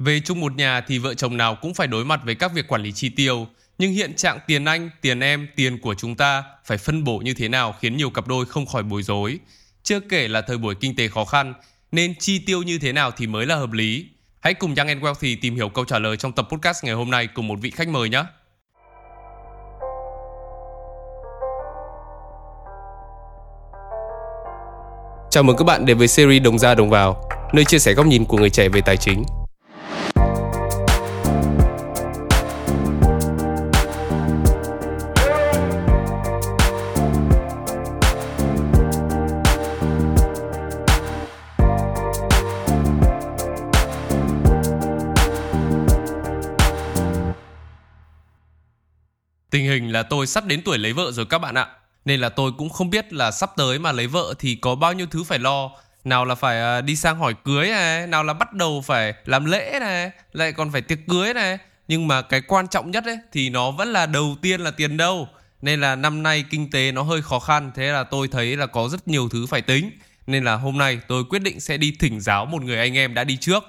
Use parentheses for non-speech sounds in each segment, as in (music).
Về chung một nhà thì vợ chồng nào cũng phải đối mặt với các việc quản lý chi tiêu, nhưng hiện trạng tiền anh, tiền em, tiền của chúng ta phải phân bổ như thế nào khiến nhiều cặp đôi không khỏi bối rối. Chưa kể là thời buổi kinh tế khó khăn, nên chi tiêu như thế nào thì mới là hợp lý. Hãy cùng Young and Wealthy tìm hiểu câu trả lời trong tập podcast ngày hôm nay cùng một vị khách mời nhé. Chào mừng các bạn đến với series Đồng ra đồng vào, nơi chia sẻ góc nhìn của người trẻ về tài chính. Tình hình là tôi sắp đến tuổi lấy vợ rồi các bạn ạ. Nên là tôi cũng không biết là sắp tới mà lấy vợ thì có bao nhiêu thứ phải lo. Nào là phải à, đi sang hỏi cưới này, nào là bắt đầu phải làm lễ này, lại còn phải tiệc cưới này. Nhưng mà cái quan trọng nhất ấy thì nó vẫn là đầu tiên là tiền đâu. Nên là năm nay kinh tế nó hơi khó khăn, thế là tôi thấy là có rất nhiều thứ phải tính. Nên là hôm nay tôi quyết định sẽ đi thỉnh giáo một người anh em đã đi trước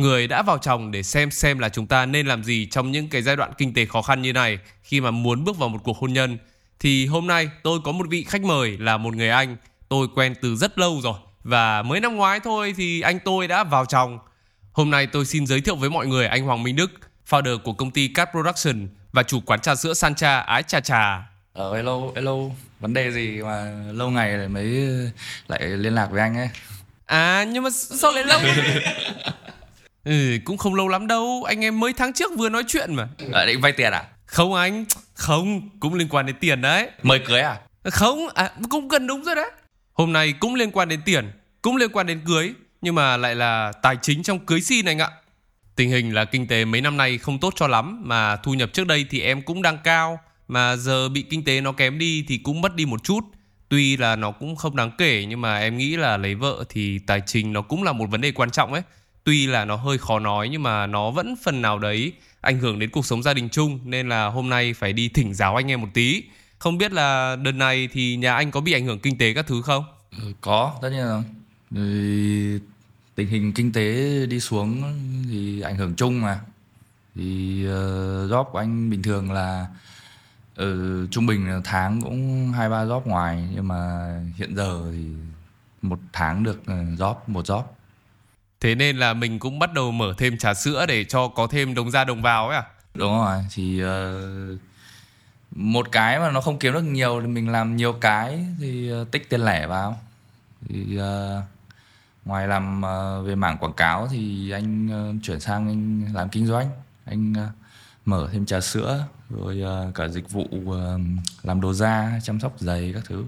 người đã vào chồng để xem xem là chúng ta nên làm gì trong những cái giai đoạn kinh tế khó khăn như này. Khi mà muốn bước vào một cuộc hôn nhân thì hôm nay tôi có một vị khách mời là một người anh. Tôi quen từ rất lâu rồi và mới năm ngoái thôi thì anh tôi đã vào chồng. Hôm nay tôi xin giới thiệu với mọi người anh Hoàng Minh Đức founder của công ty Cat Production và chủ quán trà sữa Sancha Ái Trà Trà. Ờ hello hello. Vấn đề gì mà lâu ngày mới lại liên lạc với anh ấy? À nhưng mà sao lại lâu (laughs) Ừ, cũng không lâu lắm đâu. Anh em mới tháng trước vừa nói chuyện mà. À, định vay tiền à? Không anh. Không, cũng liên quan đến tiền đấy. Mời cưới à? Không, à, cũng gần đúng rồi đấy. Hôm nay cũng liên quan đến tiền Cũng liên quan đến cưới Nhưng mà lại là tài chính trong cưới xin anh ạ. Tình hình là kinh tế mấy năm nay không tốt cho lắm Mà thu nhập trước đây thì em cũng đang cao Mà giờ bị kinh tế nó kém đi thì cũng mất đi một chút. Tuy là nó cũng không đáng kể Nhưng mà em nghĩ là lấy vợ thì tài chính nó cũng là một vấn đề quan trọng ấy tuy là nó hơi khó nói nhưng mà nó vẫn phần nào đấy ảnh hưởng đến cuộc sống gia đình chung nên là hôm nay phải đi thỉnh giáo anh em một tí. Không biết là đợt này thì nhà anh có bị ảnh hưởng kinh tế các thứ không? Ừ, có tất nhiên rồi. Thì tình hình kinh tế đi xuống thì ảnh hưởng chung mà. Thì uh, job của anh bình thường là ở trung bình tháng cũng hai ba job ngoài. Nhưng mà hiện giờ thì một tháng được ừ, job một job. Thế nên là mình cũng bắt đầu mở thêm trà sữa để cho có thêm đồng ra đồng vào ấy à? Đúng rồi, thì uh, một cái mà nó không kiếm được nhiều thì mình làm nhiều cái thì uh, tích tiền lẻ vào. Thì uh, ngoài làm uh, về mảng quảng cáo thì anh uh, chuyển sang anh làm kinh doanh. Anh uh, mở thêm trà sữa rồi uh, cả dịch vụ uh, làm đồ da, chăm sóc giày các thứ.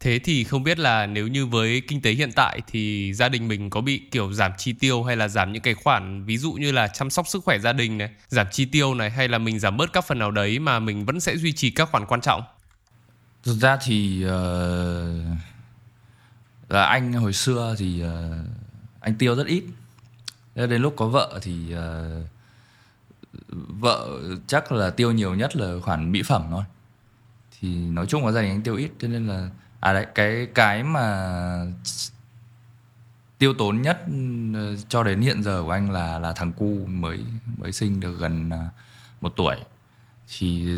Thế thì không biết là nếu như với kinh tế hiện tại thì gia đình mình có bị kiểu giảm chi tiêu hay là giảm những cái khoản ví dụ như là chăm sóc sức khỏe gia đình này, giảm chi tiêu này hay là mình giảm bớt các phần nào đấy mà mình vẫn sẽ duy trì các khoản quan trọng? Thực ra thì uh, là anh hồi xưa thì uh, anh tiêu rất ít. Đến lúc có vợ thì uh, vợ chắc là tiêu nhiều nhất là khoản mỹ phẩm thôi. Thì nói chung là gia đình anh tiêu ít cho nên là à đấy, cái cái mà tiêu tốn nhất ừ, cho đến hiện giờ của anh là là thằng cu mới mới sinh được gần à, một tuổi. Thì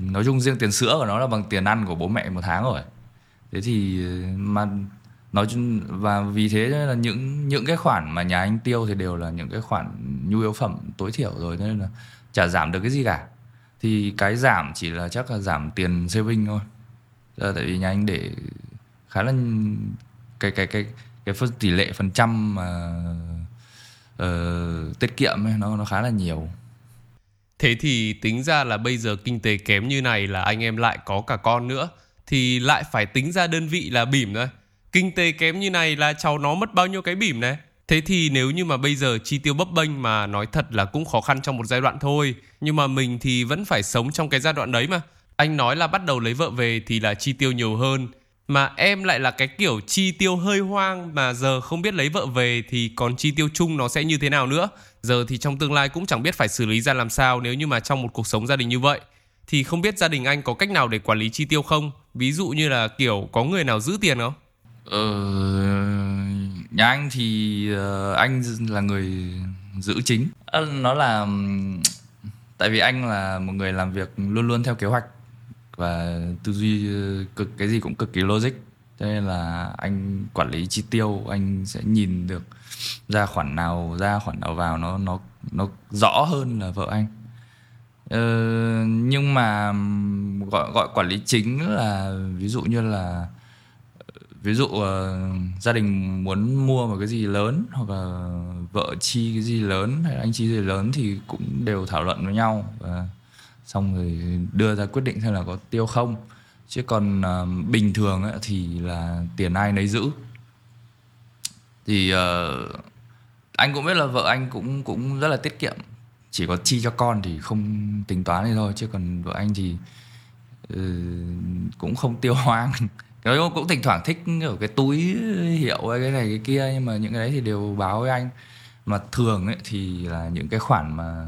nói chung riêng tiền sữa của nó là bằng tiền ăn của bố mẹ một tháng rồi. Thế thì ừ, mà nói chung, và vì thế là những những cái khoản mà nhà anh tiêu thì đều là những cái khoản nhu yếu phẩm tối thiểu rồi nên là chả giảm được cái gì cả. Thì cái giảm chỉ là chắc là giảm tiền saving thôi. Giờ tại vì nhà anh để khá là cái cái cái cái phần tỷ lệ phần trăm mà uh, tiết kiệm ấy, nó nó khá là nhiều. Thế thì tính ra là bây giờ kinh tế kém như này là anh em lại có cả con nữa thì lại phải tính ra đơn vị là bỉm thôi. Kinh tế kém như này là cháu nó mất bao nhiêu cái bỉm này. Thế thì nếu như mà bây giờ chi tiêu bấp bênh mà nói thật là cũng khó khăn trong một giai đoạn thôi. Nhưng mà mình thì vẫn phải sống trong cái giai đoạn đấy mà. Anh nói là bắt đầu lấy vợ về thì là chi tiêu nhiều hơn. Mà em lại là cái kiểu chi tiêu hơi hoang mà giờ không biết lấy vợ về thì còn chi tiêu chung nó sẽ như thế nào nữa? Giờ thì trong tương lai cũng chẳng biết phải xử lý ra làm sao nếu như mà trong một cuộc sống gia đình như vậy. Thì không biết gia đình anh có cách nào để quản lý chi tiêu không? Ví dụ như là kiểu có người nào giữ tiền không? Ờ nhà anh thì uh, anh là người giữ chính. À, nó là tại vì anh là một người làm việc luôn luôn theo kế hoạch và tư duy ờ, cực cái gì cũng cực kỳ logic. Cho nên là anh quản lý chi tiêu anh sẽ nhìn được ra khoản nào ra khoản nào vào nó nó nó rõ hơn là vợ anh. Ờ, nhưng mà gọi gọi quản lý chính là ví dụ như là ờ, ví dụ uh, gia đình muốn mua một cái gì lớn hoặc là vợ chi cái gì lớn hay là anh chi gì lớn thì cũng đều thảo luận với nhau và xong rồi đưa ra quyết định xem là có tiêu không. Chứ còn uh, bình thường ấy, thì là tiền ai nấy giữ. Thì uh, anh cũng biết là vợ anh cũng cũng rất là tiết kiệm. Chỉ có chi cho con thì không tính toán thì thôi. Chứ còn vợ anh thì uh, cũng không tiêu (laughs) hoang nói cũng thỉnh thoảng thích ở cái túi hiệu hay cái này cái kia nhưng mà những cái đấy thì đều báo với anh. Mà thường ấy thì là những cái khoản mà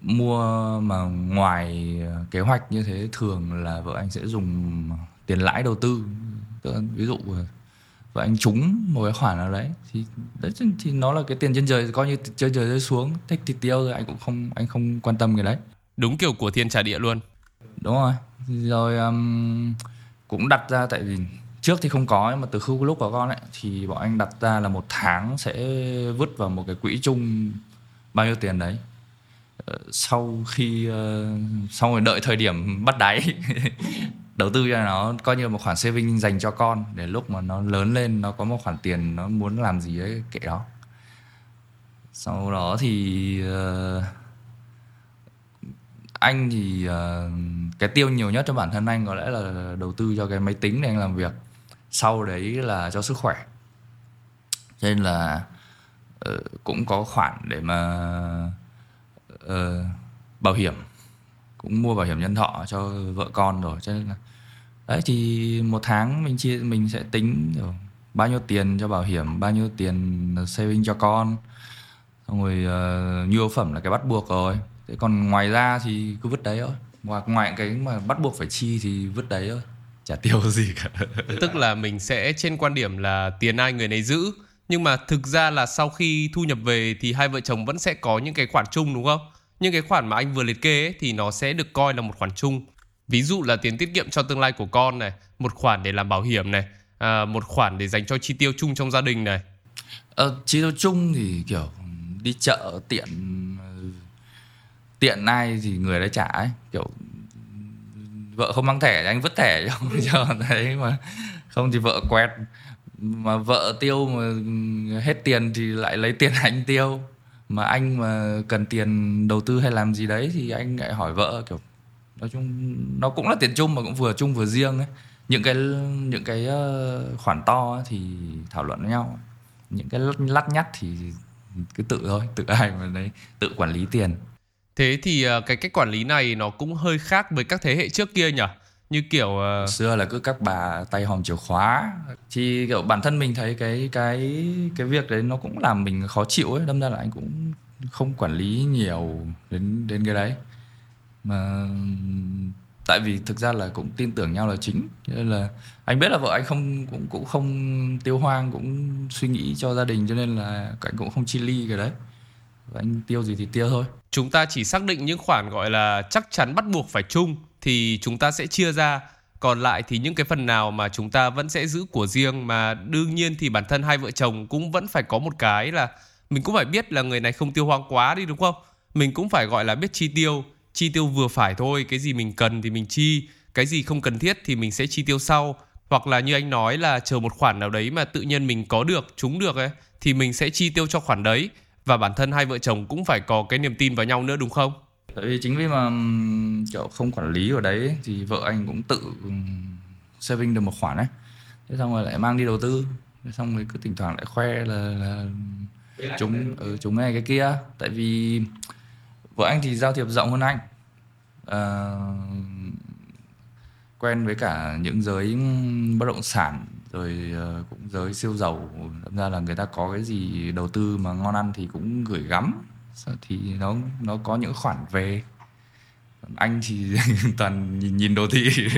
mua mà ngoài kế hoạch như thế thường là vợ anh sẽ dùng tiền lãi đầu tư. Ví dụ vợ anh trúng một cái khoản nào đấy thì đấy thì nó là cái tiền trên trời coi như trên trời rơi xuống thích thì tiêu rồi anh cũng không anh không quan tâm cái đấy. Đúng kiểu của thiên trả địa luôn. Đúng rồi. Rồi um, cũng đặt ra tại vì trước thì không có nhưng mà từ khi lúc có con ấy thì bọn anh đặt ra là một tháng sẽ vứt vào một cái quỹ chung bao nhiêu tiền đấy. ờ, Ờ, sau khi ờ, uh, xong rồi đợi thời điểm bắt đáy (laughs) đầu tư cho nó coi như một khoản saving dành cho con để lúc mà nó lớn lên nó có một khoản tiền nó muốn làm gì ấy kệ đó sau đó thì uh, anh thì uh, cái tiêu nhiều nhất cho bản thân anh có lẽ là đầu tư cho cái máy tính để anh làm việc sau đấy là cho sức khỏe. Cho nên là uh, cũng có khoản để mà uh, Ờ, bảo hiểm. Cũng mua bảo hiểm nhân thọ cho vợ con rồi cho nên là đấy thì một tháng mình chia mình sẽ tính rồi bao nhiêu tiền cho bảo hiểm bao nhiêu tiền saving cho con. Xong rồi uh, nhu yếu phẩm là cái bắt buộc rồi. Thế còn ngoài ra thì cứ vứt đấy thôi. Ngoài ngoài cái mà bắt buộc phải chi thì vứt đấy thôi. Chả tiêu (laughs) gì cả. Tức là mình sẽ trên quan điểm là tiền ai người nấy giữ. Nhưng mà thực ra là sau khi thu nhập về thì hai vợ chồng vẫn sẽ có những cái khoản chung đúng không? Nhưng cái khoản mà anh vừa liệt kê ấy, thì nó sẽ được coi là một khoản chung. Ví dụ là tiền tiết kiệm cho tương lai của con này một khoản để làm bảo hiểm này à, một khoản để dành cho chi tiêu chung trong gia đình này. Ờ, chi tiêu chung thì kiểu đi chợ tiện tiện ai thì người đấy trả ấy. Kiểu vợ không mang thẻ thì anh vứt thẻ cho (laughs) cho đấy mà không thì vợ quẹt. Mà vợ tiêu mà hết tiền thì lại lấy tiền anh tiêu mà anh mà cần tiền đầu tư hay làm gì đấy thì anh lại hỏi vợ, kiểu, nói chung nó cũng là tiền chung mà cũng vừa chung vừa riêng ấy. Những cái những cái ờ, khoản to thì thảo luận với nhau. Những cái lắt nhắt thì cứ tự thôi, tự (laughs) ai mà đấy, tự quản lý tiền. Thế thì ờ, cái cách quản lý này nó cũng hơi khác với các thế hệ trước kia nhỉ? Như kiểu uh... xưa là cứ các bà tay hòm chìa khóa. Thì kiểu bản thân mình thấy cái cái cái việc đấy nó cũng làm mình khó chịu ấy. Đâm ra là anh cũng không quản lý nhiều đến đến cái đấy. Mà tại vì thực ra là cũng tin tưởng nhau là chính. Nên là anh biết là vợ anh không cũng cũng không tiêu hoang cũng suy nghĩ cho gia đình cho nên là anh cũng không chi ly cái đấy. Và anh tiêu gì thì tiêu thôi. Chúng ta chỉ xác định những khoản gọi là chắc chắn bắt buộc phải chung thì chúng ta sẽ chia ra. Còn lại thì những cái phần nào mà chúng ta vẫn sẽ giữ của riêng, mà đương nhiên thì bản thân hai vợ chồng cũng vẫn phải có một cái là mình cũng phải biết là người này không tiêu hoang quá đi, đúng không? Mình cũng phải gọi là biết chi tiêu. Chi tiêu vừa phải thôi, cái gì mình cần thì mình chi, cái gì không cần thiết thì mình sẽ chi tiêu sau. Hoặc là như anh nói là chờ một khoản nào đấy mà tự nhiên mình có được chúng được ấy, thì mình sẽ chi tiêu cho khoản đấy. Và bản thân hai vợ chồng cũng phải có cái niềm tin vào nhau nữa, đúng không? Tại vì chính vì mà kiểu không quản lý ở đấy thì vợ anh cũng tự saving được một khoản ấy. Thế xong rồi lại mang đi đầu tư. Thế xong rồi cứ thỉnh thoảng lại khoe là, là chúng ừ, chúng này cái kia. Tại vì vợ anh thì giao thiệp rộng hơn anh. À, quen với cả những giới bất động sản rồi ờ, cũng giới siêu giàu. Thật ra là người ta có cái gì đầu tư mà ngon ăn thì cũng gửi gắm thì nó nó có những khoản về. Anh thì (laughs) toàn nhìn nhìn đồ thị. (laughs)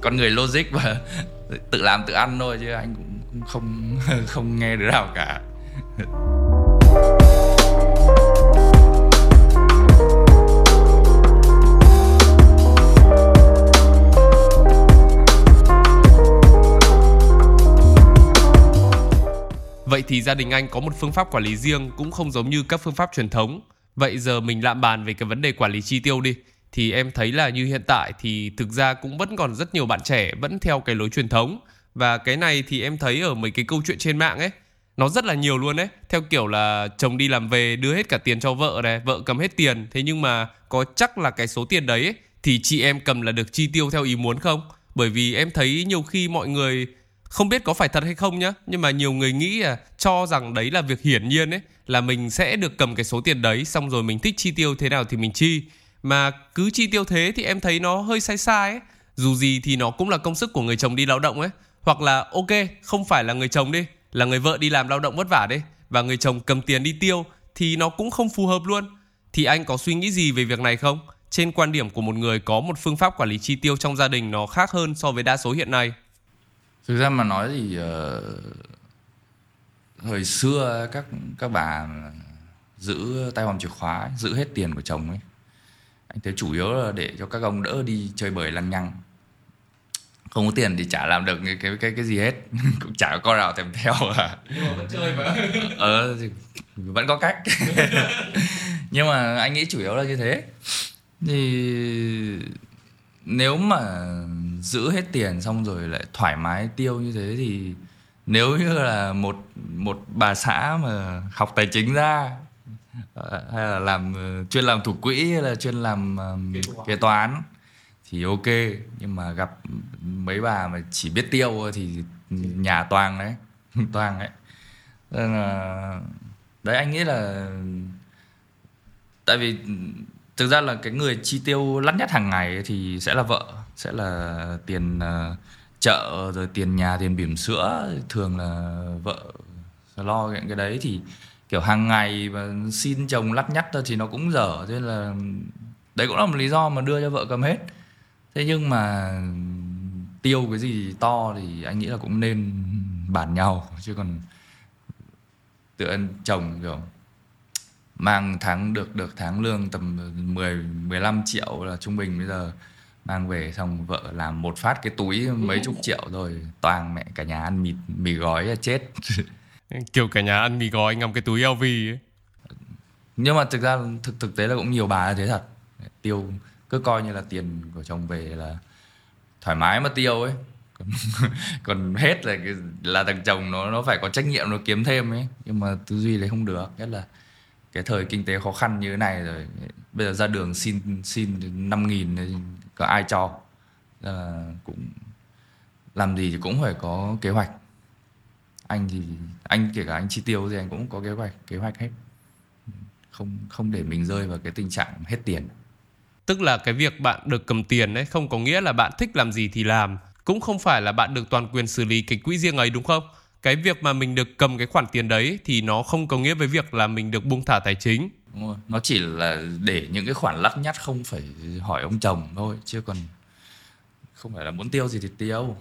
Con người logic và tự làm tự ăn thôi chứ anh cũng không (laughs) không nghe đứa nào cả. Vậy thì gia đình anh có một phương pháp quản lý riêng cũng không giống như các phương pháp truyền thống. Vậy giờ mình lạm bàn về cái vấn đề quản lý chi tiêu đi. Thì em thấy là như hiện tại thì thực ra cũng vẫn còn rất nhiều bạn trẻ vẫn theo cái lối truyền thống. Và cái này thì em thấy ở mấy cái câu chuyện trên mạng ấy nó rất là nhiều luôn đấy theo kiểu là chồng đi làm về đưa hết cả tiền cho vợ này vợ cầm hết tiền thế nhưng mà có chắc là cái số tiền đấy ấy, thì chị em cầm là được chi tiêu theo ý muốn không bởi vì em thấy nhiều khi mọi người không biết có phải thật hay không nhá, nhưng mà nhiều người nghĩ là cho rằng đấy là việc hiển nhiên ấy, là mình sẽ được cầm cái số tiền đấy, xong rồi mình thích chi tiêu thế nào thì mình chi. Mà cứ chi tiêu thế thì em thấy nó hơi sai sai ấy. Dù gì thì nó cũng là công sức của người chồng đi lao động ấy. Hoặc là, ok, không phải là người chồng đi, là người vợ đi làm lao động vất vả đấy và người chồng cầm tiền đi tiêu, thì nó cũng không phù hợp luôn. Thì anh có suy nghĩ gì về việc này không? Trên quan điểm của một người có một phương pháp quản lý chi tiêu trong gia đình nó khác hơn so với đa số hiện nay thực ra mà nói thì uh, hồi xưa các các bà giữ tay hòm chìa khóa giữ hết tiền của chồng ấy. Anh thấy chủ yếu là để cho các ông đỡ đi chơi bời lăng nhăng. Không có tiền thì chả làm được cái cái cái, cái gì hết. (laughs) Cũng chả có con nào thèm theo à nhưng mà vẫn chơi mà. (laughs) Ờ thì vẫn có cách. (laughs) Nhưng mà anh nghĩ chủ yếu là như thế. Thì nếu mà giữ hết tiền xong rồi lại thoải mái tiêu như thế thì nếu như là một một bà xã mà học tài chính ra ờ, hay là làm ờ, chuyên làm thủ quỹ hay là chuyên làm um, kế toán. thì ok. Nhưng mà gặp mấy bà mà chỉ biết tiêu thì nhà toàn đấy (laughs) toàn đấy. Nên là đấy anh nghĩ là tại vì thực ra là cái người chi tiêu lắt nhất hàng ngày thì sẽ là vợ sẽ là tiền uh, chợ rồi tiền nhà tiền bỉm sữa thường là vợ lo những cái đấy. Thì kiểu hàng ngày mà xin chồng lắt nhắt thì nó cũng dở thế là đấy cũng là một lý do mà đưa cho vợ cầm hết. Thế nhưng mà tiêu cái gì to thì anh nghĩ là cũng nên bản nhau chứ còn tự chồng kiểu mang tháng được được tháng lương tầm 10 15 triệu là trung bình bây giờ. Mang về xong vợ làm một phát cái túi mấy chục triệu rồi toàn mẹ cả nhà ăn mì mì gói là chết. (laughs) Kiểu cả nhà ăn mì gói ngâm cái túi LV ấy. Nhưng mà thực ra thực thực tế là cũng nhiều bà thế thật. Tiêu cứ coi như là tiền của chồng về là thoải mái mà tiêu ấy. Còn, (laughs) còn hết là cái, là thằng chồng nó nó phải có trách nhiệm nó kiếm thêm ấy. Nhưng mà tư duy đấy không được. Nhất là cái thời kinh tế khó khăn như thế này rồi bây giờ ra đường xin xin năm nghìn có ai cho? À, cũng làm gì thì cũng phải có kế hoạch. Anh thì anh kể cả anh chi tiêu thì anh cũng có kế hoạch kế hoạch hết. Không không để mình rơi vào cái tình trạng hết tiền. Tức là cái việc bạn được cầm tiền ấy không có nghĩa là bạn thích làm gì thì làm, cũng không phải là bạn được toàn quyền xử lý cái quỹ riêng ấy đúng không? Cái việc mà mình được cầm cái khoản tiền đấy thì nó không có nghĩa với việc là mình được buông thả tài chính. Nó chỉ là để những cái khoản lắt nhắt không phải hỏi ông chồng thôi chứ còn không phải là muốn tiêu gì thì tiêu.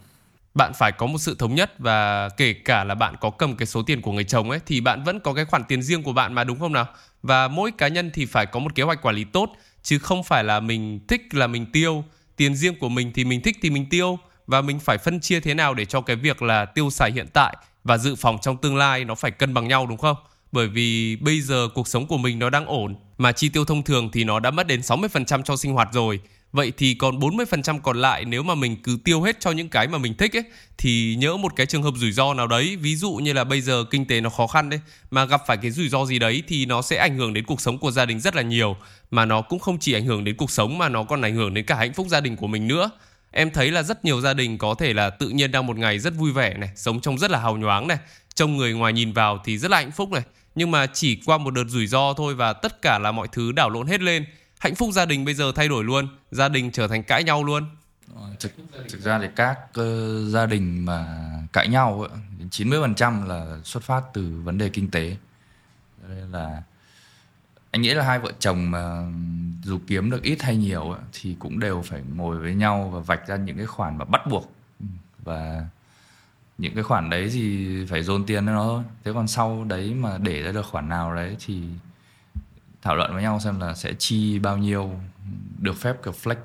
Bạn phải có một sự thống nhất và kể cả là bạn có cầm cái số tiền của người chồng ấy thì bạn vẫn có cái khoản tiền riêng của bạn mà đúng không nào? Và mỗi cá nhân thì phải có một kế hoạch quản lý tốt chứ không phải là mình thích là mình tiêu. Tiền riêng của mình thì mình thích thì mình tiêu. Và mình phải phân chia thế nào để cho cái việc là tiêu xài hiện tại và dự phòng trong tương lai nó phải cân bằng nhau đúng không? Bởi vì bây giờ cuộc sống của mình nó đang ổn mà chi tiêu thông thường thì nó đã mất đến 60% cho sinh hoạt rồi Vậy thì còn 40% còn lại nếu mà mình cứ tiêu hết cho những cái mà mình thích ấy thì nhỡ một cái trường hợp rủi ro nào đấy, ví dụ như là bây giờ kinh tế nó khó khăn đấy mà gặp phải cái rủi ro gì đấy thì nó sẽ ảnh hưởng đến cuộc sống của gia đình rất là nhiều, mà nó cũng không chỉ ảnh hưởng đến cuộc sống mà nó còn ảnh hưởng đến cả hạnh phúc gia đình của mình nữa. Em thấy là rất nhiều gia đình có thể là tự nhiên đang một ngày rất vui vẻ này, sống trong rất là hào nhoáng này, trông người ngoài nhìn vào thì rất là hạnh phúc này, nhưng mà chỉ qua một đợt rủi ro thôi và tất cả là mọi thứ đảo lộn hết lên. Hạnh phúc gia đình bây giờ thay đổi luôn gia đình trở thành cãi nhau luôn. Ờ, thực, thực ra thì các uh, gia đình mà cãi nhau 90% là xuất phát từ vấn đề kinh tế. Nên là anh nghĩ là hai vợ chồng mà dù kiếm được ít hay nhiều thì cũng đều phải ngồi với nhau và vạch ra những cái khoản mà bắt buộc. Và những cái khoản đấy thì phải dồn tiền cho nó thôi. Thế còn sau đấy mà để ra được khoản nào đấy thì thảo luận với nhau xem là sẽ chi bao nhiêu, được phép kiểu flex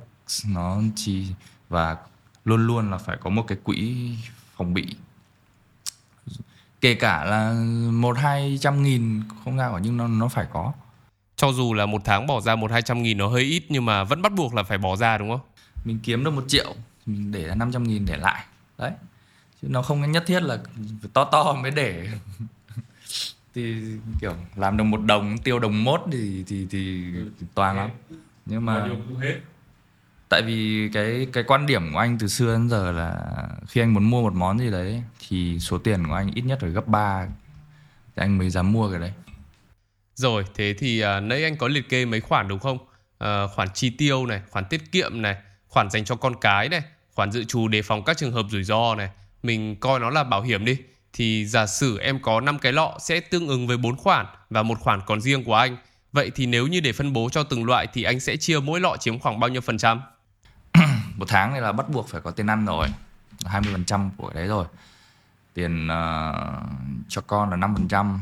nó chi, và luôn luôn là phải có một cái quỹ phòng bị. Kể cả là một hai trăm nghìn không ra khỏi nhưng nó nó phải có cho dù là một tháng bỏ ra một hai trăm nghìn nó hơi ít nhưng mà vẫn bắt buộc là phải bỏ ra đúng không? Mình kiếm được một triệu mình để ra 500 nghìn để lại. Đấy. Chứ nó không nhất thiết là to to mới để. (laughs) Thì kiểu làm được một đồng tiêu đồng mốt thì thì thì, thì toàn lắm. Nhưng mà tại vì cái cái quan điểm của anh từ xưa đến giờ là khi anh muốn mua một món gì đấy thì số tiền của anh ít nhất phải gấp 3 thì anh mới dám mua cái đấy rồi thế thì à, nãy anh có liệt kê mấy khoản đúng không? À, khoản chi tiêu này khoản tiết kiệm này khoản dành cho con cái này khoản dự trù đề phòng các trường hợp rủi ro này. Mình coi nó là bảo hiểm đi. Thì giả sử em có 5 cái lọ sẽ tương ứng với 4 khoản và một khoản còn riêng của anh. Vậy thì nếu như để phân bố cho từng loại thì anh sẽ chia mỗi lọ chiếm khoảng bao nhiêu phần trăm? (clears throat) một tháng này là bắt buộc phải có tiền ăn rồi. 20% của đấy rồi. Tiền uh, cho con là 5%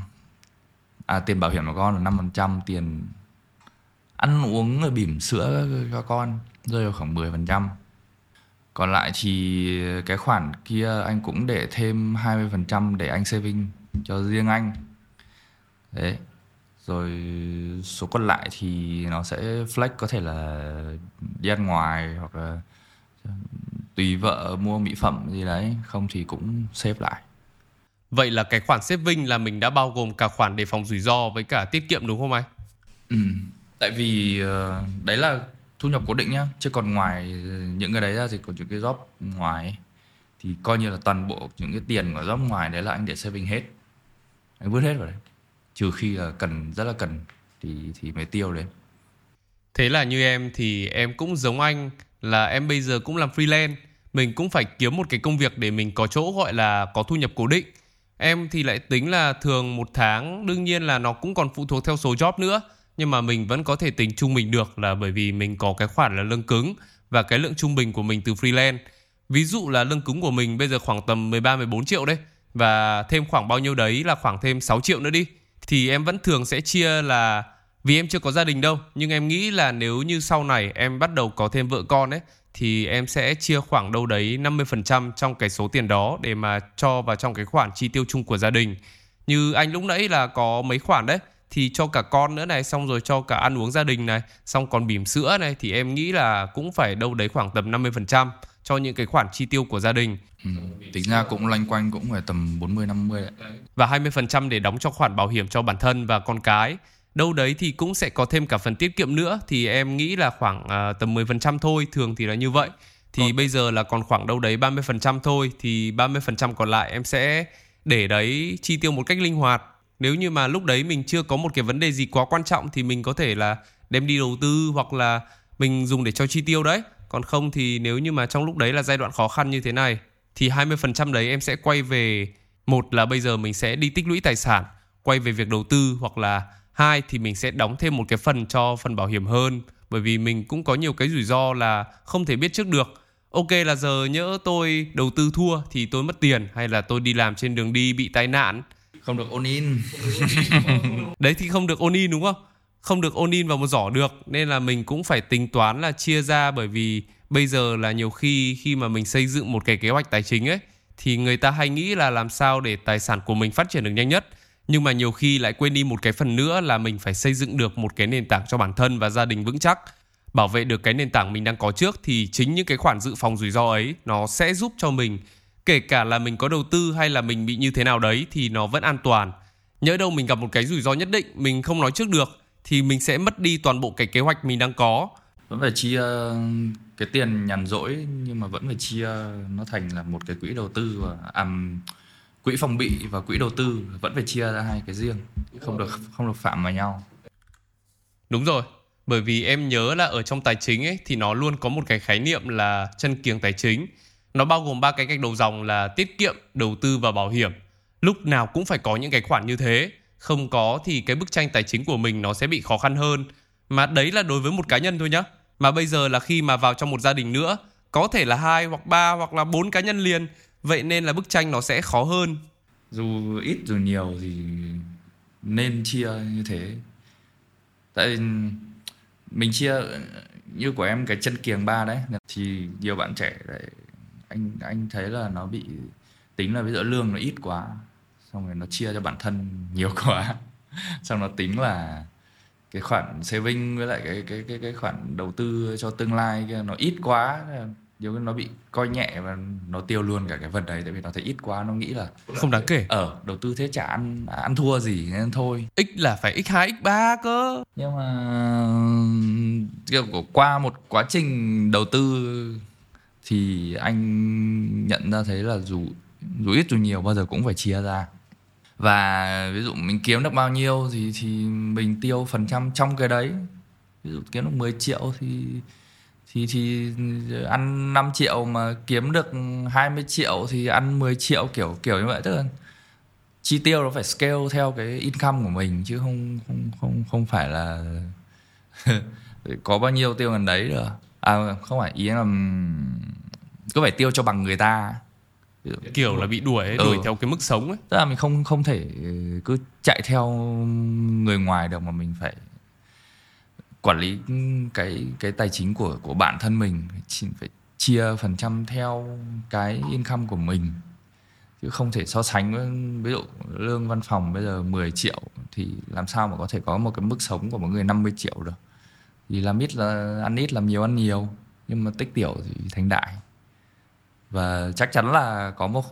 à tiền bảo hiểm của con là năm phần trăm, tiền ăn uống rồi bỉm sữa cho con rơi vào khoảng 10% còn lại thì cái khoản kia anh cũng để thêm 20% để anh saving cho riêng anh. Đấy. Rồi số còn lại thì nó sẽ flex có thể là đi ăn ngoài hoặc là tùy vợ mua mỹ phẩm gì đấy. Không thì cũng xếp lại vậy là cái khoản saving là mình đã bao gồm cả khoản đề phòng rủi ro với cả tiết kiệm đúng không anh? Ừ. tại vì ờ, đấy là thu nhập cố định nhá. Chứ còn ngoài những cái đấy ra thì còn những cái job ngoài thì coi như là toàn bộ những cái tiền của job ngoài đấy là anh để saving hết. Anh vứt hết vào đấy. Trừ khi là cần rất là cần thì thì mới tiêu đấy. Thế là như em thì em cũng giống anh là em bây giờ cũng làm freelance. Mình cũng phải kiếm một cái công việc để mình có chỗ gọi là có thu nhập cố định em thì lại tính là thường một tháng, đương nhiên là nó cũng còn phụ thuộc theo số job nữa nhưng mà mình vẫn có thể tính trung bình được là bởi vì mình có cái khoản là lương cứng và cái lượng trung bình của mình từ freelance. Ví dụ là lương cứng của mình bây giờ khoảng tầm 13 14 triệu đấy và thêm khoảng bao nhiêu đấy là khoảng thêm 6 triệu nữa đi thì em vẫn thường sẽ chia là vì em chưa có gia đình đâu nhưng em nghĩ là nếu như sau này em bắt đầu có thêm vợ con ấy thì em sẽ chia khoảng đâu đấy 50% trong cái số tiền đó để mà cho vào trong cái khoản chi tiêu chung của gia đình. Như anh lúc nãy là có mấy khoản đấy thì cho cả con nữa này xong rồi cho cả ăn uống gia đình này xong còn bỉm sữa này thì em nghĩ là cũng phải đâu đấy khoảng tầm 50% cho những cái khoản chi tiêu của gia đình. Ừ, tính ra cũng loanh quanh cũng phải tầm 40 50 đấy. Và 20% để đóng cho khoản bảo hiểm cho bản thân và con cái. Đâu đấy thì cũng sẽ có thêm cả phần tiết kiệm nữa. Thì em nghĩ là khoảng uh, tầm 10% thôi, thường thì là như vậy. Thì còn... bây giờ là còn khoảng đâu đấy 30% thôi. Thì 30% còn lại em sẽ để đấy chi tiêu một cách linh hoạt. Nếu như mà lúc đấy mình chưa có một cái vấn đề gì quá quan trọng thì mình có thể là đem đi đầu tư hoặc là mình dùng để cho chi tiêu đấy. Còn không thì nếu như mà trong lúc đấy là giai đoạn khó khăn như thế này thì 20% đấy em sẽ quay về. Một là bây giờ mình sẽ đi tích lũy tài sản quay về việc đầu tư hoặc là hai thì mình sẽ đóng thêm một cái phần cho phần bảo hiểm hơn bởi vì mình cũng có nhiều cái rủi ro là không thể biết trước được. Ok là giờ nhỡ tôi đầu tư thua thì tôi mất tiền hay là tôi đi làm trên đường đi bị tai nạn? Không được ôn in. (laughs) Đấy thì không được ôn in đúng không? Không được ôn in vào một giỏ được nên là mình cũng phải tính toán là chia ra bởi vì bây giờ là nhiều khi khi mà mình xây dựng một cái kế hoạch tài chính ấy thì người ta hay nghĩ là làm sao để tài sản của mình phát triển được nhanh nhất nhưng mà nhiều khi lại quên đi một cái phần nữa là mình phải xây dựng được một cái nền tảng cho bản thân và gia đình vững chắc. Bảo vệ được cái nền tảng mình đang có trước thì chính những cái khoản dự phòng rủi ro ấy nó sẽ giúp cho mình. Kể cả là mình có đầu tư hay là mình bị như thế nào đấy thì nó vẫn an toàn. Nhỡ đâu mình gặp một cái rủi ro nhất định mình không nói trước được thì mình sẽ mất đi toàn bộ cái kế hoạch mình đang có. Vẫn phải chia cái tiền nhàn rỗi nhưng mà vẫn phải chia nó thành là một cái quỹ đầu tư và à, quỹ phòng bị và quỹ đầu tư vẫn phải chia ra hai cái riêng không được không được phạm vào nhau đúng rồi bởi vì em nhớ là ở trong tài chính ấy thì nó luôn có một cái khái niệm là chân kiềng tài chính nó bao gồm ba cái gạch đầu dòng là tiết kiệm, đầu tư và bảo hiểm. Lúc nào cũng phải có những cái khoản như thế. Không có thì cái bức tranh tài chính của mình nó sẽ bị khó khăn hơn. Mà đấy là đối với một cá nhân thôi nhá. Mà bây giờ là khi mà vào trong một gia đình nữa, có thể là hai hoặc ba hoặc là bốn cá nhân liền. Vậy nên là bức tranh nó sẽ khó hơn. Dù ít dù nhiều thì nên chia như thế. Tại mình chia như của em cái chân kiềng ba đấy, thì nhiều bạn trẻ đấy anh anh thấy là nó bị, tính là bây giờ lương nó ít quá, xong rồi nó chia cho bản thân nhiều (laughs) quá xong nó tính là cái khoản saving với lại cái cái cái cái khoản đầu tư cho tương lai kia nó ít quá khi nó bị coi nhẹ và nó tiêu luôn cả cái phần đấy tại vì nó thấy ít quá nó nghĩ là Không đáng kể. ở đầu tư thế chả ăn ăn thua gì nên thôi X là phải x2 x3 cơ. nhưng mà qua một quá trình đầu tư thì anh nhận ra thấy là dù dù ít dù nhiều bao giờ cũng phải chia ra và ví dụ mình kiếm được bao nhiêu thì thì mình tiêu phần trăm trong cái đấy ví dụ kiếm được 10 triệu thì thì thì ăn 5 triệu mà kiếm được 20 triệu thì ăn 10 triệu kiểu kiểu như vậy tức là chi tiêu nó phải scale theo cái income của mình chứ không không không không phải là (laughs) có bao nhiêu tiêu gần đấy được à không phải ý là cứ phải tiêu cho bằng người ta Kiểu là bị đuổi, ấy, Ừ. đuổi theo cái mức sống ấy. tức là mình không không thể ừ, cứ chạy theo người ngoài được mà mình phải quản lý cái cái tài chính của của bản thân mình chỉ phải chia phần trăm theo cái income của mình, chứ không thể so sánh với, ví dụ lương văn phòng bây giờ 10 triệu thì làm sao mà có thể có một cái mức sống của một người 50 triệu được? Thì làm ít là, ăn ít làm nhiều, ăn nhiều, nhưng mà tích tiểu thì thành đại. Và chắc chắn là có một,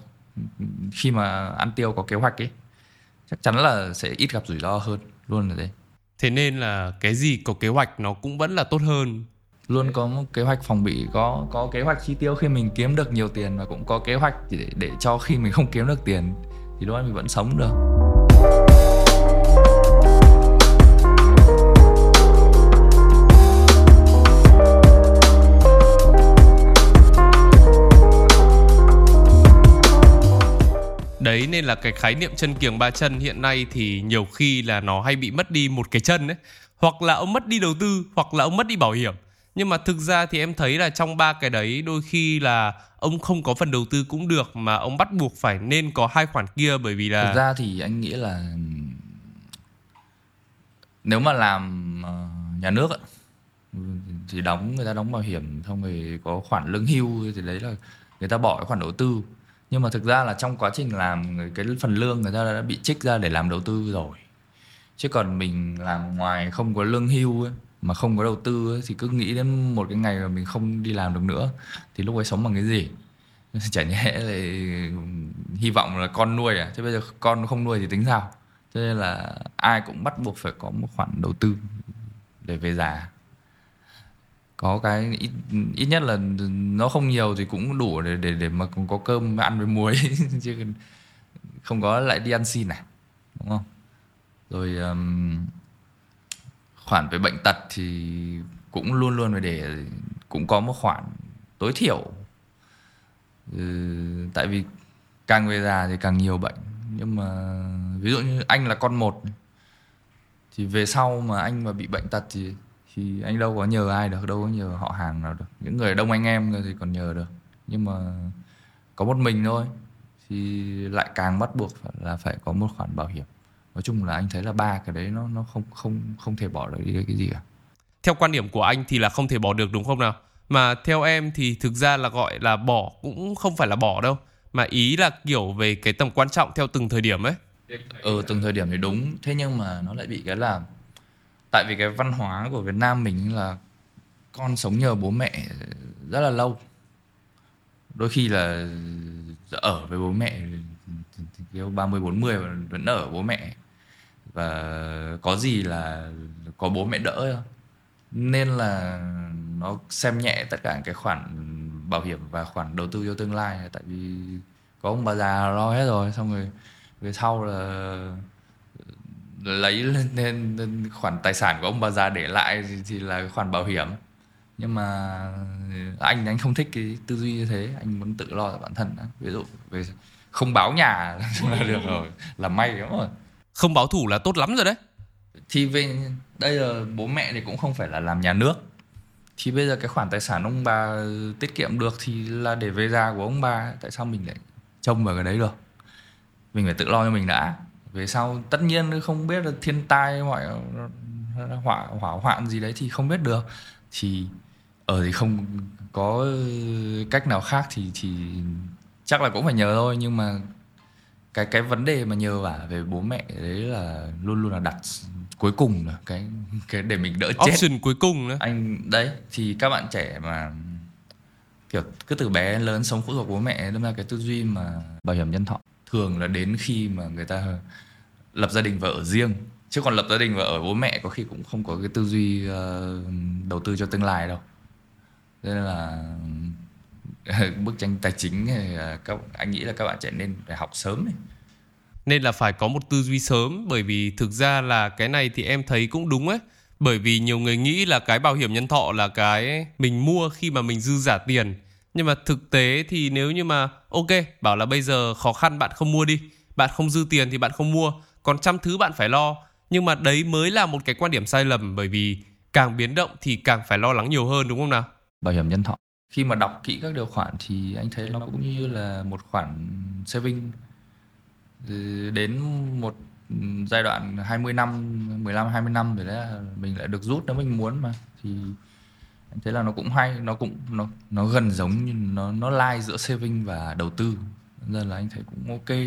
khi mà ăn tiêu có kế hoạch ấy, chắc chắn là sẽ ít gặp rủi ro hơn, luôn là thế. Thế nên là cái gì có kế hoạch nó cũng vẫn là tốt hơn. luôn có một kế hoạch phòng bị, có có kế hoạch chi tiêu khi mình kiếm được nhiều tiền và cũng có kế hoạch để để cho khi mình không kiếm được tiền thì lúc ấy mình vẫn sống được Đấy nên là cái khái niệm chân kiềng ba chân hiện nay thì nhiều khi là nó hay bị mất đi một cái chân ấy. Hoặc là ông mất đi đầu tư, hoặc là ông mất đi bảo hiểm. Nhưng mà thực ra thì em thấy là trong ba cái đấy đôi khi là ông không có phần đầu tư cũng được mà ông bắt buộc phải nên có hai khoản kia bởi vì là thực ra thì anh nghĩ là nếu mà làm ờ, nhà nước thì đóng người ta đóng bảo hiểm xong rồi có khoản lương hưu thì đấy là người ta bỏ cái khoản đầu tư nhưng mà thực ra là trong quá trình làm người- cái phần lương người ta đã bị trích ra để làm đầu tư rồi. Chứ còn mình làm ngoài không có lương hưu ấy, mà không có đầu tư ấy, thì cứ nghĩ đến một cái ngày mà mình không đi làm được nữa thì lúc ấy sống bằng cái gì? (laughs) Chả nhẽ lại hy vọng là con nuôi à? Chứ bây giờ con không nuôi thì tính sao? Cho nên là ai cũng bắt buộc phải có một khoản đầu tư để về già có cái ít, ít nhất là nó không nhiều thì cũng đủ để để để mà có cơm ăn với muối (laughs) chứ không có lại đi ăn xin à đúng không? Rồi um, khoản về bệnh tật thì cũng luôn luôn phải để cũng có một khoản tối thiểu. Ừ, tại vì càng về già thì càng nhiều bệnh. Nhưng mà ví dụ như anh là con một thì về sau mà anh mà bị bệnh tật thì thì anh đâu có nhờ ai được đâu có nhờ họ hàng nào được những người đông anh em thì còn nhờ được nhưng mà có một mình thôi thì lại càng bắt buộc là phải có một khoản bảo hiểm nói chung là anh thấy là ba cái đấy nó nó không không không thể bỏ được đi cái gì cả theo quan điểm của anh thì là không thể bỏ được đúng không nào? Mà theo em thì thực ra là gọi là bỏ cũng không phải là bỏ đâu. Mà ý là kiểu về cái tầm quan trọng theo từng thời điểm ấy. ừ từng thời điểm thì đúng thế nhưng mà nó lại bị cái là tại vì cái văn hóa của Việt Nam mình là con sống nhờ bố mẹ rất là lâu. Đôi khi là ở với bố mẹ kiểu 30 40 mươi vẫn ở bố mẹ. Và có gì là có bố mẹ đỡ nên là nó xem nhẹ tất cả cái khoản bảo hiểm và khoản đầu tư cho tương lai. Tại vì có ông bà già lo hết rồi, xong rồi về sau là lấy lên khoản tài sản của ông bà già để lại thì, thì là khoản bảo hiểm. Nhưng mà anh anh không thích cái tư duy như thế. Anh muốn tự lo cho bản thân đã. ví dụ về không báo nhà (laughs) là được rồi. Là may lắm rồi. Không báo thủ là tốt lắm rồi đấy. thì về đây là bố mẹ thì cũng không phải là làm nhà nước. Thì bây giờ cái khoản tài sản ông bà tiết kiệm được thì là để về già của ông bà. Tại sao mình lại trông vào cái đấy được? Mình phải tự lo cho mình đã về sau tất nhiên không biết là thiên tai hoặc hỏa hỏa hoạn gì đấy thì không biết được. Thì ở thì không có cách nào khác thì thì chắc là cũng phải nhờ thôi. Nhưng mà cái cái vấn đề mà nhờ vả về bố mẹ đấy là luôn luôn là đặt cuối cùng là cái cái để mình đỡ chết. Option cuối cùng nữa. Anh đấy thì các bạn trẻ mà kiểu cứ từ bé lớn sống phụ thuộc bố mẹ đâm ra cái tư duy mà bảo hiểm nhân thọ thường là đến khi mà người ta lập gia đình và ở riêng. Chứ còn lập gia đình và ở bố mẹ có khi cũng không có cái tư duy uh, đầu tư cho tương lai đâu. Nên là ừ, (laughs) bức tranh tài chính thì ờ, các anh nghĩ là các bạn trẻ nên phải học sớm này nên là phải có một tư duy sớm bởi vì thực ra là cái này thì em thấy cũng đúng ấy. Bởi vì nhiều người nghĩ là cái bảo hiểm nhân thọ là cái mình mua khi mà mình dư giả tiền nhưng mà thực tế thì nếu như mà, ok, bảo là bây giờ khó khăn bạn không mua đi, bạn không dư tiền thì bạn không mua, còn trăm thứ bạn phải lo. Nhưng mà đấy mới là một cái quan điểm sai lầm, bởi vì càng biến động thì càng phải lo lắng nhiều hơn, đúng không nào? Bảo hiểm nhân thọ. Khi mà đọc kỹ các điều khoản thì anh thấy nó cũng như là một khoản saving. Đến một giai đoạn 20 năm 15 20 năm rồi đấy, mình lại được rút nếu mình muốn mà. Thì em thấy là nó cũng hay, nó cũng, nó nó gần giống như nó nó lai giữa saving và đầu tư. Nên là anh thấy cũng ok.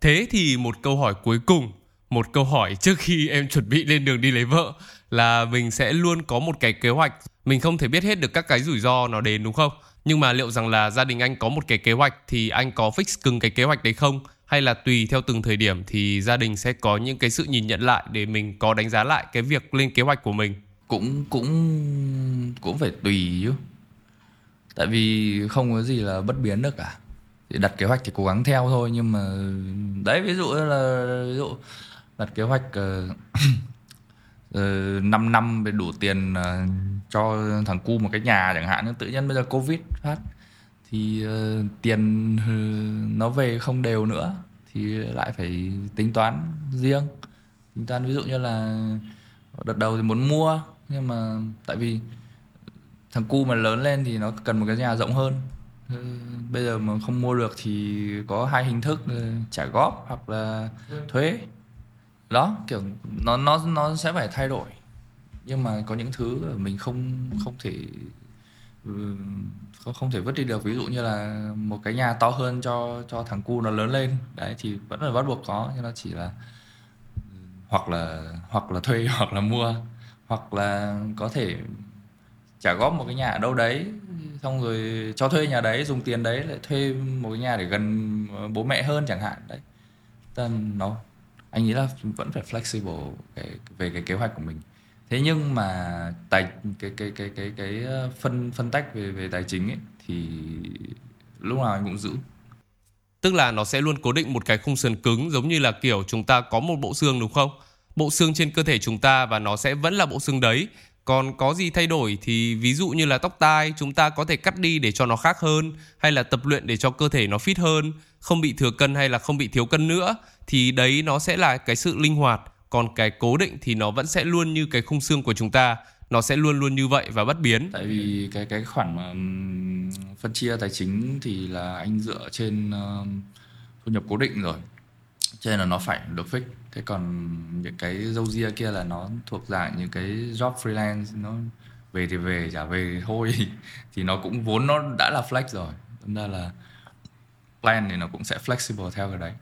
Thế thì một câu hỏi cuối cùng, một câu hỏi trước khi em chuẩn bị lên đường đi lấy vợ, là mình sẽ luôn có một cái kế hoạch. Mình không thể biết hết được các cái rủi ro nó đến, đúng không? Nhưng mà liệu rằng là gia đình anh có một cái kế hoạch thì anh có fix cứng cái kế hoạch đấy không? Hay là tùy theo từng thời điểm thì gia đình sẽ có những cái sự nhìn nhận lại để mình có đánh giá lại cái việc lên kế hoạch của mình? Cũng cũng cũng phải tùy chứ. Tại vì không có gì là bất biến được cả. Thì đặt kế hoạch thì cố gắng theo thôi nhưng mà đấy ví dụ là ví dụ đặt kế hoạch uh, uh, 5 năm để đủ tiền uh, cho thằng cu một cái nhà chẳng hạn. Tự nhiên bây giờ covid phát thì uh, tiền uh, nó về không đều nữa thì lại phải tính toán riêng. Tính toán ví dụ như là đợt đầu thì muốn mua nhưng mà tại vì thằng cu mà lớn lên thì nó cần một cái nhà rộng hơn. Bây giờ mà không mua được thì có hai hình thức trả góp hoặc là thuế. Đó kiểu nó nó nó sẽ phải thay đổi. Nhưng mà có những thứ mình không không thể ừ, không không thể vứt đi được. Ví dụ như là một cái nhà to hơn cho cho thằng cu nó lớn lên. Đấy thì vẫn là bắt buộc có. Nhưng nó chỉ là hoặc là hoặc là thuê (laughs) hoặc là mua hoặc là có thể trả góp một cái nhà ở đâu đấy xong rồi cho thuê nhà đấy dùng tiền đấy lại thuê một cái nhà để gần bố mẹ hơn chẳng hạn đấy. Tên nó anh nghĩ là vẫn phải flexible cái, về cái kế hoạch của mình. Thế nhưng mà tài cái cái cái cái cái ờ, phân phân tách về về tài chính ấy thì lúc nào anh cũng giữ. Tức là nó sẽ luôn cố định một cái khung sườn cứng giống như là kiểu chúng ta có một bộ xương đúng không? Bộ xương trên cơ thể chúng ta và nó sẽ vẫn là bộ xương đấy. Còn có gì thay đổi thì ví dụ như là tóc tai chúng ta có thể cắt đi để cho nó khác hơn hay là tập luyện để cho cơ thể nó fit hơn không bị thừa cân hay là không bị thiếu cân nữa thì đấy nó sẽ là cái sự linh hoạt. Còn cái cố định thì nó vẫn sẽ luôn như cái khung xương của chúng ta. Nó sẽ luôn luôn như vậy và bất biến. Tại vì cái cái khoản mà phân chia tài chính thì là anh dựa trên uh, thu nhập cố định rồi cho nên là nó phải được fix. Thế còn những cái dâu ria kia là nó thuộc dạng những cái job freelance nó về thì về trả về thôi. (laughs) Thì nó cũng vốn nó đã là flex rồi. Nên ra là plan thì nó cũng sẽ flexible theo cái đấy.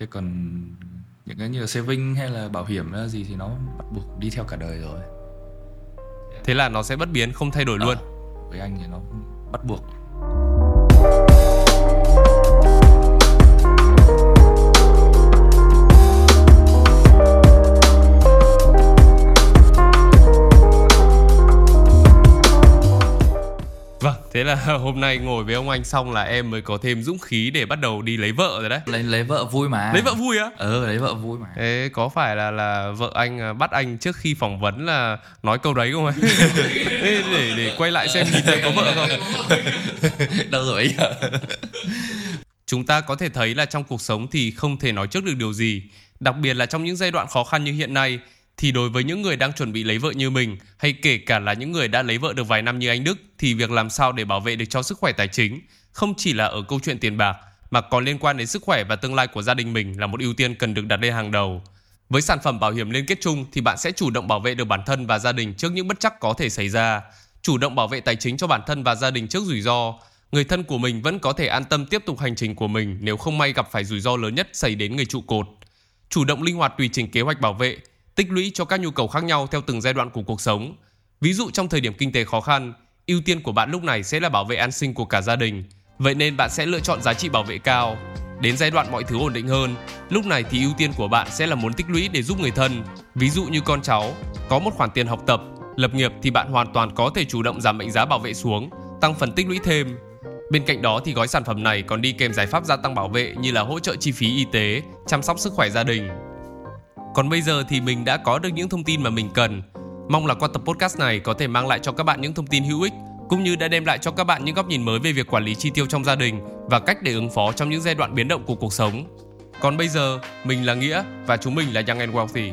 Thế còn những cái như là saving hay là bảo hiểm hay là gì thì nó bắt buộc đi theo cả đời rồi. Thế là nó sẽ bất biến không thay đổi à, luôn. với anh thì nó bắt buộc thế là (laughs) hôm nay ngồi với ông anh xong là em mới có thêm dũng khí để bắt đầu đi lấy vợ rồi đấy. Lấy lấy vợ vui mà. Lấy vợ vui á? Ừ, lấy vợ vui mà. Thế có phải là là vợ anh à, bắt anh trước khi phỏng vấn là nói câu đấy không ấy? (laughs) để để quay lại xem nhìn thấy có vợ không? (laughs) Đâu rồi Chúng ta có thể thấy là trong cuộc sống thì không thể nói trước được điều gì, đặc biệt là trong những giai đoạn khó khăn như hiện nay thì đối với những người đang chuẩn bị lấy vợ như mình hay kể cả là những người đã lấy vợ được vài năm như anh Đức thì việc làm sao để bảo vệ được cho sức khỏe tài chính không chỉ là ở câu chuyện tiền bạc mà còn liên quan đến sức khỏe và tương lai của gia đình mình là một ưu tiên cần được đặt lên hàng đầu. Với sản phẩm bảo hiểm liên kết chung thì bạn sẽ chủ động bảo vệ được bản thân và gia đình trước những bất chắc có thể xảy ra, chủ động bảo vệ tài chính cho bản thân và gia đình trước rủi ro, người thân của mình vẫn có thể an tâm tiếp tục hành trình của mình nếu không may gặp phải rủi ro lớn nhất xảy đến người trụ cột. Chủ động linh hoạt tùy chỉnh kế hoạch bảo vệ, tích lũy cho các nhu cầu khác nhau theo từng giai đoạn của cuộc sống. Ví dụ trong thời điểm kinh tế khó khăn, ưu tiên của bạn lúc này sẽ là bảo vệ an sinh của cả gia đình. Vậy nên bạn sẽ lựa chọn giá trị bảo vệ cao. Đến giai đoạn mọi thứ ổn định hơn, lúc này thì ưu tiên của bạn sẽ là muốn tích lũy để giúp người thân, ví dụ như con cháu, có một khoản tiền học tập, lập nghiệp thì bạn hoàn toàn có thể chủ động giảm mệnh giá bảo vệ xuống, tăng phần tích lũy thêm. Bên cạnh đó thì gói sản phẩm này còn đi kèm giải pháp gia tăng bảo vệ như là hỗ trợ chi phí y tế, chăm sóc sức khỏe gia đình. Còn bây giờ thì mình đã có được những thông tin mà mình cần. Mong là qua tập podcast này có thể mang lại cho các bạn những thông tin hữu ích cũng như đã đem lại cho các bạn những góc nhìn mới về việc quản lý chi tiêu trong gia đình và cách để ứng phó trong những giai đoạn biến động của cuộc sống. Còn bây giờ, mình là Nghĩa và chúng mình là Young and Wealthy.